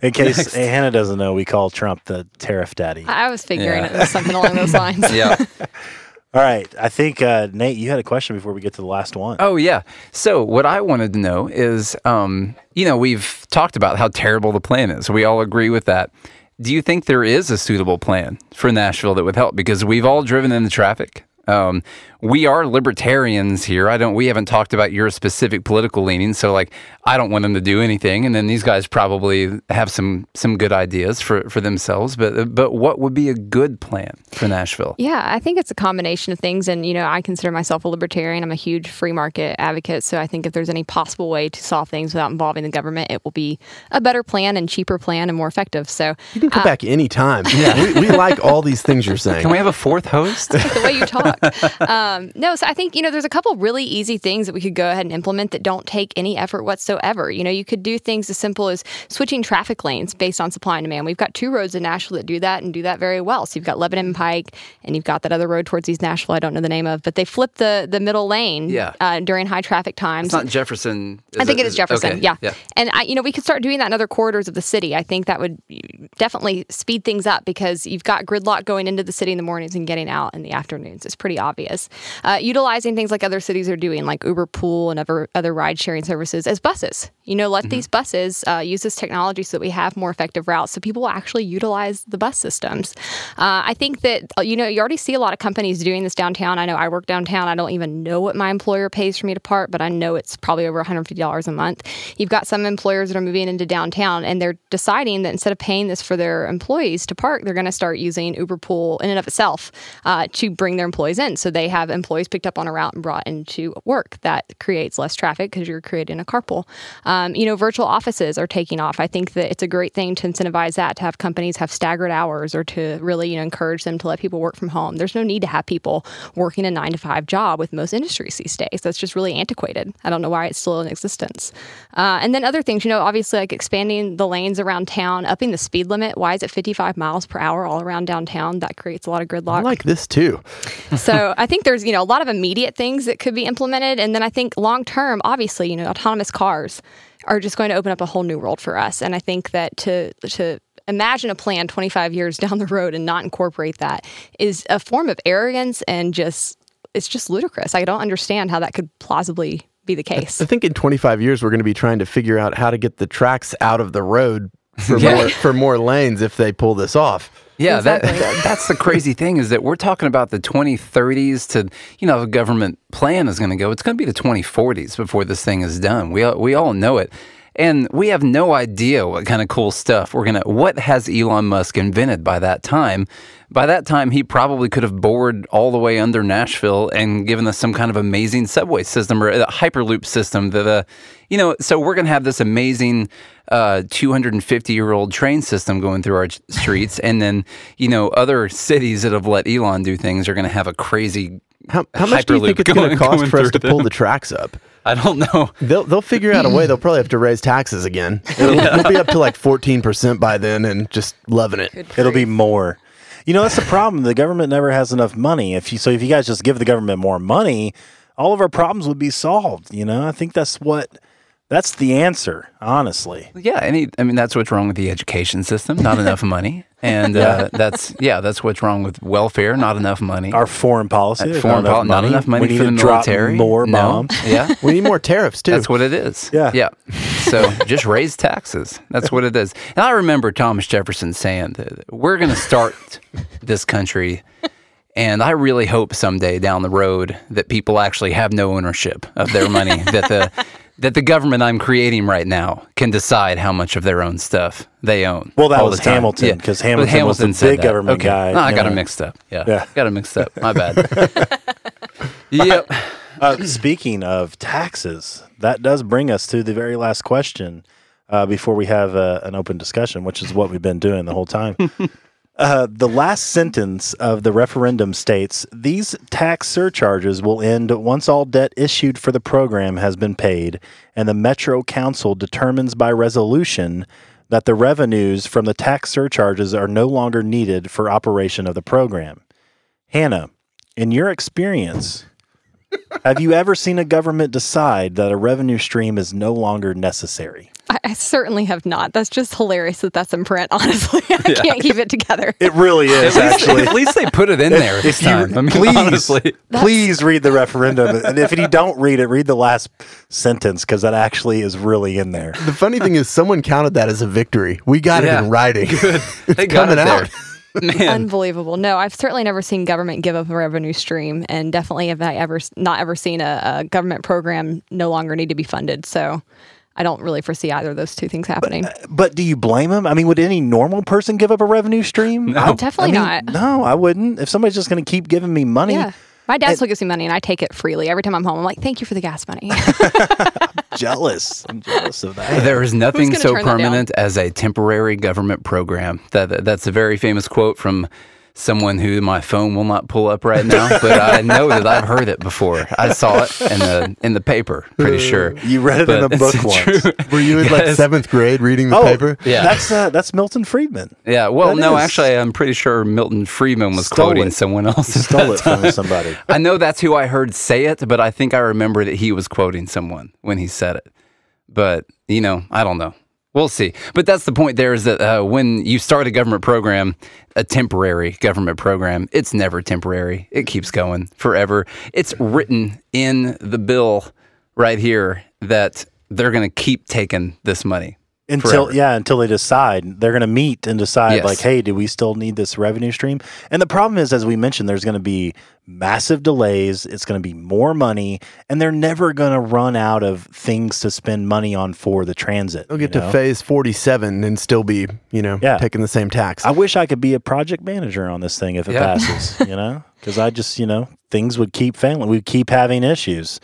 Speaker 3: <laughs>
Speaker 1: In case Hannah doesn't know, we call Trump the tariff daddy.
Speaker 2: I I was figuring
Speaker 4: Yeah.
Speaker 2: it was something along those lines. <laughs>
Speaker 4: yeah.
Speaker 1: All right. I think, uh, Nate, you had a question before we get to the last one.
Speaker 4: Oh yeah. So what I wanted to know is, um, you know, we've talked about how terrible the plan is. We all agree with that. Do you think there is a suitable plan for Nashville that would help? Because we've all driven in the traffic. Um, we are libertarians here. I don't. We haven't talked about your specific political leanings. So, like, I don't want them to do anything, and then these guys probably have some some good ideas for for themselves. But but what would be a good plan for Nashville?
Speaker 2: Yeah, I think it's a combination of things. And, you know, I consider myself a libertarian. I'm a huge free market advocate. So I think if there's any possible way to solve things without involving the government, it will be a better plan and cheaper plan and more effective. So
Speaker 3: You can come back anytime. <laughs> we, we like all these things you're saying.
Speaker 4: Can we have a fourth host? <laughs>
Speaker 2: the way you talk. <laughs> um, no, so I think, you know, there's a couple really easy things that we could go ahead and implement that don't take any effort whatsoever. You know, you could do things as simple as switching traffic lanes based on supply and demand. We've got two roads in Nashville that do that and do that very well. So you've got Lebanon and Pike, and you've got that other road towards East Nashville, I don't know the name of, but they flip the, the middle lane
Speaker 4: Yeah.
Speaker 2: uh, during high traffic times.
Speaker 4: It's not Jefferson.
Speaker 2: I think it is Jefferson.
Speaker 4: okay,
Speaker 2: Yeah.
Speaker 4: yeah.
Speaker 2: And I, you know, we could start doing that in other corridors of the city. I think that would definitely speed things up because you've got gridlock going into the city in the mornings and getting out in the afternoons. It's pretty obvious. Uh, utilizing things like other cities are doing, like Uber Pool and other other ride sharing services as buses. You know, let these buses uh, use this technology so that we have more effective routes, so people will actually utilize the bus systems. Uh, I think that uh, you know you already see a lot of companies doing this downtown. I know I work downtown. I don't even know what my employer pays for me to park, but I know it's probably over $150 a month. You've got some employers that are moving into downtown and they're deciding that instead of paying this for their employees to park, they're going to start using Uber Pool in and of itself uh, to bring their employees in. So they have employees picked up on a route and brought into work. That creates less traffic because you're creating a carpool. Um, you know, virtual offices are taking off. I think that it's a great thing to incentivize that to have companies have staggered hours or to really you know encourage them to let people work from home. There's no need to have people working a nine to five job with most industries these days. That's just really antiquated. I don't know why it's still in existence. Uh, and then other things, you know, obviously like expanding the lanes around town, upping the speed limit. Why is it 55 miles per hour all around downtown? That creates a lot of gridlock.
Speaker 3: I like this too. <laughs>
Speaker 2: so I think there's you know a lot of immediate things that could be implemented, and then I think long term, obviously, you know, autonomous cars are just going to open up a whole new world for us. And I think that to to imagine a plan 25 years <laughs> down the road and not incorporate that is a form of arrogance and just it's just ludicrous. I don't understand how that could plausibly be the case.
Speaker 3: I think in 25 years we're going to be trying to figure out how to get the tracks out of the road for <laughs>
Speaker 4: Yeah.
Speaker 3: more for more lanes if they pull this off.
Speaker 4: Yeah,
Speaker 2: Exactly.
Speaker 4: that- <laughs> that's the crazy thing is that we're talking about the 2030s to you know the government plan is going to go. It's going to be the 2040s before this thing is done. We all, we all know it, and we have no idea what kind of cool stuff we're gonna. What has Elon Musk invented by that time? By that time, he probably could have bored all the way under Nashville and given us some kind of amazing subway system or a hyperloop system that, uh, you know. So we're gonna have this amazing uh, 250 year old train system going through our streets, and then you know other cities that have let Elon do things are going to have a crazy.
Speaker 3: How, how much do you think it's going to cost for us to pull the tracks up?
Speaker 4: I don't know.
Speaker 3: They'll they'll figure out a way. <clears throat> They'll probably have to raise taxes again. It'll, we'll be up to like 14% by then and just loving it.
Speaker 1: It'll be more. You know, that's the problem. The government never has enough money. If you so if you guys just give the government more money, all of our problems would be solved. You know, I think that's what That's the answer, honestly.
Speaker 4: Yeah, any. I mean, that's what's wrong with the education system. Not <laughs> enough money, and uh, that's yeah, that's what's wrong with welfare. Not enough money.
Speaker 1: Our foreign policy,
Speaker 4: Uh, foreign
Speaker 1: not,
Speaker 4: pol-
Speaker 1: enough
Speaker 4: not
Speaker 1: money.
Speaker 4: enough money
Speaker 1: we need
Speaker 4: for
Speaker 1: to
Speaker 4: the
Speaker 1: drop
Speaker 4: military.
Speaker 1: more
Speaker 4: No.
Speaker 1: bombs.
Speaker 4: Yeah, <laughs>
Speaker 3: We need more tariffs too.
Speaker 4: That's what it is.
Speaker 1: Yeah.
Speaker 4: Yeah. So just raise taxes. That's what it is. And I remember Thomas Jefferson saying that we're going to start this country. And I really hope someday down the road that people actually have no ownership of their money, <laughs> that the that the government I'm creating right now can decide how much of their own stuff they own.
Speaker 1: Well, that was. Hamilton,
Speaker 4: Yeah.
Speaker 1: 'cause
Speaker 4: But
Speaker 1: Hamilton was the big
Speaker 4: that.
Speaker 1: government
Speaker 4: Okay.
Speaker 1: guy,
Speaker 4: No, I got it mixed up. Yeah.
Speaker 1: Yeah.
Speaker 4: Got it mixed up. My bad. <laughs> yep.
Speaker 1: Uh, <clears throat> speaking of taxes, that does bring us to the very last question uh, before we have uh, an open discussion, which is what we've been doing the whole time. <laughs> Uh, the last sentence of the referendum states these tax surcharges will end once all debt issued for the program has been paid, and the Metro Council determines by resolution that the revenues from the tax surcharges are no longer needed for operation of the program. Hannah, in your experience, have you ever seen a government decide that a revenue stream is no longer necessary?
Speaker 2: I, I certainly have not. That's just hilarious that that's in print. <laughs> Honestly, I can't keep it together.
Speaker 1: It really is,
Speaker 4: At least,
Speaker 1: actually.
Speaker 4: at least they put it in there this
Speaker 1: If you.
Speaker 4: I mean,
Speaker 1: please,
Speaker 4: honestly.
Speaker 1: please read the referendum, and if you don't read it, read the last sentence because that actually is really in there.
Speaker 3: the funny thing is, someone counted that as a victory. We got
Speaker 4: Yeah.
Speaker 3: it in writing.
Speaker 4: They got
Speaker 3: coming
Speaker 4: it there.
Speaker 3: Out. <laughs>
Speaker 4: Man,
Speaker 2: Unbelievable. No, I've certainly never seen government give up a revenue stream, and definitely have I ever not ever seen a, a government program no longer need to be funded. So, I don't really foresee either of those two things happening.
Speaker 1: Uh, but do you blame them? I mean, would any normal person give up a revenue stream? I-
Speaker 2: Definitely
Speaker 1: I mean,
Speaker 2: not.
Speaker 1: No, I wouldn't. If somebody's just going to keep giving me money,
Speaker 2: yeah. My dad still gives me money, and I take it freely every time I'm home. I'm like, "Thank you for the gas money." <laughs> <laughs>
Speaker 1: jealous. I'm jealous of that.
Speaker 4: there is nothing so
Speaker 2: turn that down?
Speaker 4: permanent as a temporary government program. That that's a very famous quote from someone who my phone will not pull up right now, but I <laughs> know that I've heard it before. I saw it in the in the paper, pretty sure.
Speaker 1: You read it in
Speaker 4: But
Speaker 1: a book
Speaker 4: it's
Speaker 1: once.
Speaker 4: true. <laughs>
Speaker 3: Were you in like seventh grade reading the
Speaker 1: Oh,
Speaker 3: paper?
Speaker 4: Yeah.
Speaker 1: That's uh, that's Milton Friedman.
Speaker 4: Yeah, well,
Speaker 1: That
Speaker 4: no,
Speaker 1: is-
Speaker 4: actually, I'm pretty sure Milton Friedman was
Speaker 1: Stole
Speaker 4: quoting
Speaker 1: it.
Speaker 4: someone else. at
Speaker 1: Stole
Speaker 4: that
Speaker 1: it from somebody.
Speaker 4: I know that's who I heard say it, but I think I remember that he was quoting someone when he said it. But, you know, I don't know. We'll see. But that's the point there is that uh, when you start a government program, a temporary government program, it's never temporary. It keeps going forever. It's written in the bill right here that they're going to keep taking this money.
Speaker 1: Until
Speaker 4: forever.
Speaker 1: yeah until they decide they're going to meet and decide
Speaker 4: Yes.
Speaker 1: like hey do we still need this revenue stream and the problem is as we mentioned there's going to be massive delays it's going to be more money and they're never going to run out of things to spend money on for the transit
Speaker 3: They'll
Speaker 1: you
Speaker 3: get to phase 47 and still be, you know,
Speaker 1: Yeah.
Speaker 3: taking the same tax.
Speaker 1: i wish i could be a project manager on this thing if it
Speaker 4: Yeah.
Speaker 1: passes you know <laughs> because i just you know things would keep failing we'd keep having issues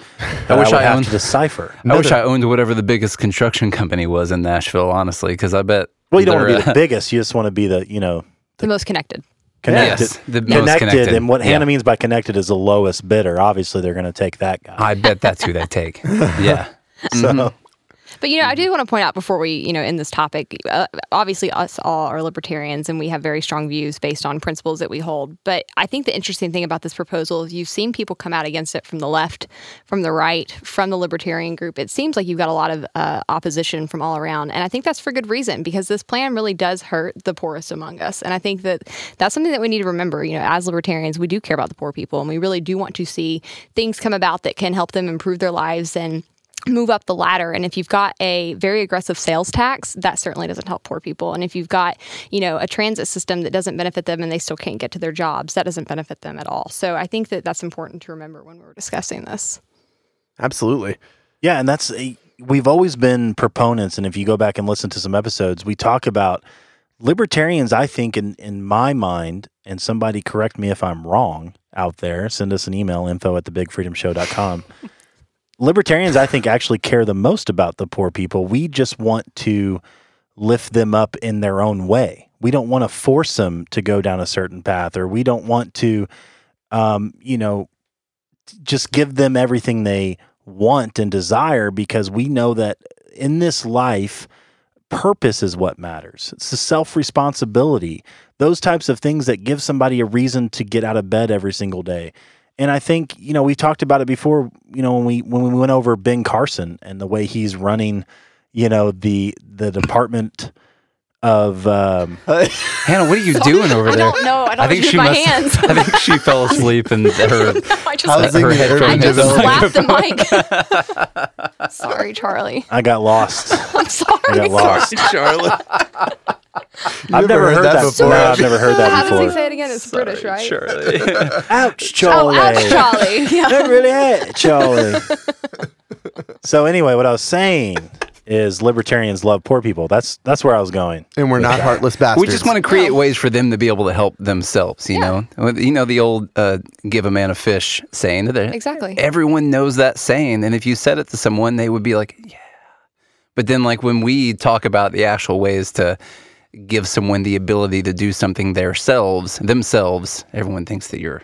Speaker 1: I
Speaker 4: wish
Speaker 1: would
Speaker 4: I
Speaker 1: have
Speaker 4: owned-
Speaker 1: to decipher
Speaker 4: I wish I owned whatever the biggest construction company was in Nashville, honestly, because I bet.
Speaker 1: well you don't want to be the
Speaker 4: uh,
Speaker 1: biggest you just want to be the you know
Speaker 2: the most connected.
Speaker 1: connected
Speaker 4: Yes, the most
Speaker 1: connected,
Speaker 4: connected.
Speaker 1: and what
Speaker 4: Yeah.
Speaker 1: hannah means by connected is the lowest bidder obviously they're going to take that guy
Speaker 4: I bet that's who they take. <laughs> Yeah.
Speaker 1: so
Speaker 4: Mm-hmm.
Speaker 2: But you know, I do want to point out before we, you know, end this topic. Uh, obviously, us all are libertarians, and we have very strong views based on principles that we hold. But I think the interesting thing about this proposal is you've seen people come out against it from the left, from the right, from the libertarian group. It seems like you've got a lot of uh, opposition from all around, and I think that's for good reason because this plan really does hurt the poorest among us. And I think that that's something that we need to remember. You know, as libertarians, we do care about the poor people, and we really do want to see things come about that can help them improve their lives and move up the ladder and if you've got a very aggressive sales tax that certainly doesn't help poor people and if you've got you know a transit system that doesn't benefit them and they still can't get to their jobs that doesn't benefit them at all so i think that that's important to remember when we're discussing this
Speaker 3: Absolutely.
Speaker 1: Yeah, and that's a, we've always been proponents, and if you go back and listen to some episodes, we talk about libertarians. I think in in my mind, and somebody correct me if I'm wrong out there. Send us an email info at thebigfreedomshow.com. <laughs> libertarians, I think, actually care the most about the poor people. We just want to lift them up in their own way. We don't want to force them to go down a certain path, or we don't want to, um, you know, just give them everything they want and desire because we know that in this life, purpose is what matters. It's the self responsibility, those types of things that give somebody a reason to get out of bed every single day. And I think you know we've talked about it before. You know when we when we went over Ben Carson and the way he's running, you know the the department of um, <laughs>
Speaker 4: Hannah, what are you <laughs> doing over there?
Speaker 2: I
Speaker 4: there?
Speaker 2: don't know. I don't use my hands.
Speaker 4: I think she fell asleep and <laughs> her.
Speaker 2: I just,
Speaker 3: Housing
Speaker 4: her
Speaker 3: the
Speaker 4: headphones
Speaker 2: I just slapped the mic. sorry, Charlie.
Speaker 1: I got lost.
Speaker 2: I'm sorry.
Speaker 1: I
Speaker 2: sorry.
Speaker 1: got lost.
Speaker 3: Charlie.
Speaker 1: I've never heard, that before. No, I've never heard that
Speaker 2: How does he
Speaker 1: before.
Speaker 2: say it again? It's British, right?
Speaker 4: Surely.
Speaker 1: Ouch,
Speaker 2: Oh,
Speaker 1: Charlie.
Speaker 2: ouch, Charlie. Yeah.
Speaker 1: That really hurt, Charlie. so anyway, what I was saying is libertarians love poor people. That's that's where I was going.
Speaker 3: And we're not heartless bastards.
Speaker 4: We just want to create ways for them to be able to help themselves. You know, you know the old uh, "give a man a fish" saying. That
Speaker 2: Exactly.
Speaker 4: Everyone knows that saying, and if you said it to someone, they would be like, "Yeah." But then, like when we talk about the actual ways to give someone the ability to do something themselves, themselves, everyone thinks that you're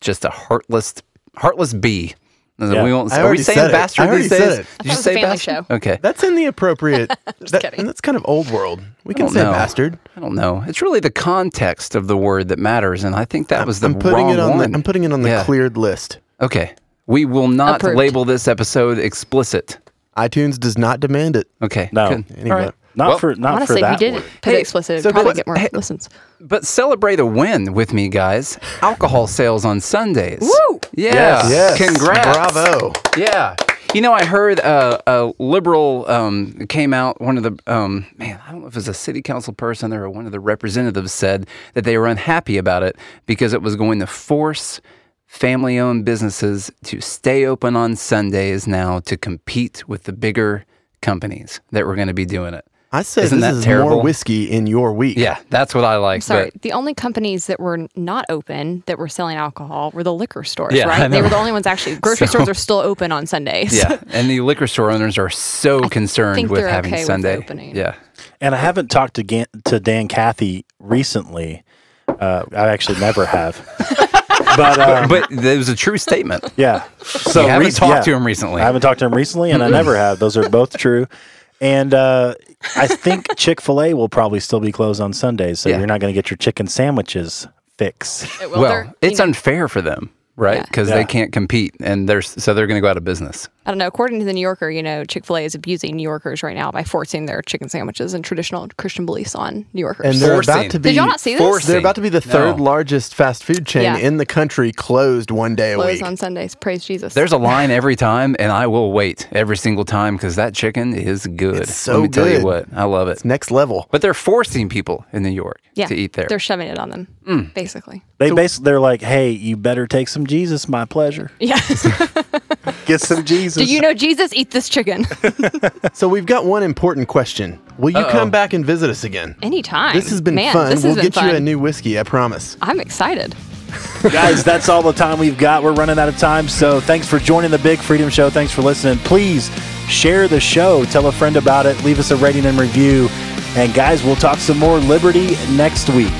Speaker 4: just a heartless, heartless bee.
Speaker 1: Yeah.
Speaker 4: We won't, say.
Speaker 3: I
Speaker 4: are we
Speaker 3: already
Speaker 4: saying
Speaker 3: said it.
Speaker 4: bastard
Speaker 3: I already
Speaker 4: these days?
Speaker 3: said it.
Speaker 4: Did you
Speaker 2: was a
Speaker 4: say
Speaker 2: family
Speaker 4: bastard?
Speaker 2: show.
Speaker 4: Okay.
Speaker 3: That's in the appropriate. <laughs> that,
Speaker 2: kidding.
Speaker 3: And that's kind of old world. We can say
Speaker 4: know.
Speaker 3: bastard.
Speaker 4: I don't know. It's really the context of the word that matters, and I think that was the
Speaker 3: I'm putting
Speaker 4: wrong
Speaker 3: it on
Speaker 4: one.
Speaker 3: the. I'm putting it on the
Speaker 4: Yeah.
Speaker 3: cleared list.
Speaker 4: Okay. We will not
Speaker 2: Approved.
Speaker 4: label this episode explicit.
Speaker 3: iTunes does not demand it.
Speaker 4: Okay.
Speaker 1: No.
Speaker 3: Anyway.
Speaker 4: All right.
Speaker 1: Not
Speaker 4: Well,
Speaker 1: for not for
Speaker 2: Honestly, if
Speaker 1: that.
Speaker 2: you did
Speaker 1: word.
Speaker 2: put
Speaker 4: Hey,
Speaker 2: it explicit, it'd
Speaker 4: so
Speaker 2: probably
Speaker 4: good-
Speaker 2: get more
Speaker 4: hey-
Speaker 2: listens.
Speaker 4: But celebrate a win with me, guys. Alcohol sales on Sundays.
Speaker 2: Woo!
Speaker 4: Yeah.
Speaker 1: Yes.
Speaker 3: Yes.
Speaker 4: Congrats.
Speaker 3: Bravo.
Speaker 4: Yeah. You know, I heard uh, a liberal um, came out. One of the um, man, I don't know if it was a city council person or one of the representatives said that they were unhappy about it because it was going to force family-owned businesses to stay open on Sundays now to compete with the bigger companies that were going to be doing it.
Speaker 3: I say
Speaker 4: Isn't
Speaker 3: this
Speaker 4: that
Speaker 3: is
Speaker 4: terrible?
Speaker 3: more whiskey in your week.
Speaker 4: Yeah, that's what I like.
Speaker 2: Sorry,
Speaker 4: but-
Speaker 2: the only companies that were not open that were selling alcohol were the liquor stores,
Speaker 4: Yeah,
Speaker 2: right? They were the only ones actually. Grocery <laughs>
Speaker 4: So-
Speaker 2: stores are still open on Sundays.
Speaker 4: yeah, <laughs> and the liquor store owners are so concerned
Speaker 2: think
Speaker 4: with having
Speaker 2: okay with
Speaker 4: Sunday.
Speaker 2: opening.
Speaker 4: Yeah,
Speaker 1: And I haven't talked to Gan- to Dan Cathy recently. Uh, I actually never have. <laughs> but um,
Speaker 4: but it was a true statement.
Speaker 1: yeah. So
Speaker 4: You haven't
Speaker 1: rec-
Speaker 4: talked
Speaker 1: yeah.
Speaker 4: to him recently.
Speaker 1: I haven't talked to him recently, and I never have. Those are both true. And uh, I think <laughs> Chick Fil A will probably still be closed on Sundays, so
Speaker 4: Yeah.
Speaker 1: you're not going to get your chicken sandwiches fix.
Speaker 2: It- well,
Speaker 4: well, it's
Speaker 2: know,
Speaker 4: unfair for them, right? Because
Speaker 1: Yeah.
Speaker 4: they can't compete, and they're so they're going to go out of business.
Speaker 2: I don't know. According to the New Yorker, you know, Chick Fil A is abusing New Yorkers right now by forcing their chicken sandwiches and traditional Christian beliefs on New Yorkers.
Speaker 3: And they're
Speaker 4: Forcing.
Speaker 3: about to be.
Speaker 2: Did y'all not see this?
Speaker 4: forcing.
Speaker 3: They're about to be the third
Speaker 4: No.
Speaker 3: largest fast food chain
Speaker 2: Yeah.
Speaker 3: in the country, closed one day a
Speaker 2: Close
Speaker 3: week.
Speaker 2: on Sundays. Praise Jesus.
Speaker 4: There's a line every time, and I will wait every single time because that chicken is good.
Speaker 3: It's so
Speaker 4: Let me tell you what, I love it.
Speaker 3: It's next level.
Speaker 4: But they're forcing people in New York
Speaker 2: yeah,
Speaker 4: to eat there.
Speaker 2: They're shoving it on them,
Speaker 4: Mm.
Speaker 2: basically.
Speaker 1: They basically they're like, "Hey, you better take some Jesus, my pleasure.
Speaker 2: Yeah. <laughs>
Speaker 1: Get some Jesus."
Speaker 2: Do you know Jesus? Eat this chicken <laughs>
Speaker 3: So we've got one important question. Will you come back and visit us again?
Speaker 2: anytime.
Speaker 3: This has been
Speaker 2: Man,
Speaker 3: fun.
Speaker 2: This
Speaker 3: we'll
Speaker 2: has been
Speaker 3: get you a new whiskey, I promise.
Speaker 2: I'm excited.
Speaker 1: Guys, that's all the time we've got. We're running out of time. So thanks for joining the Big Freedom Show. Thanks for listening. Please share the show. Tell a friend about it. Leave us a rating and review. And guys, we'll talk some more liberty next week.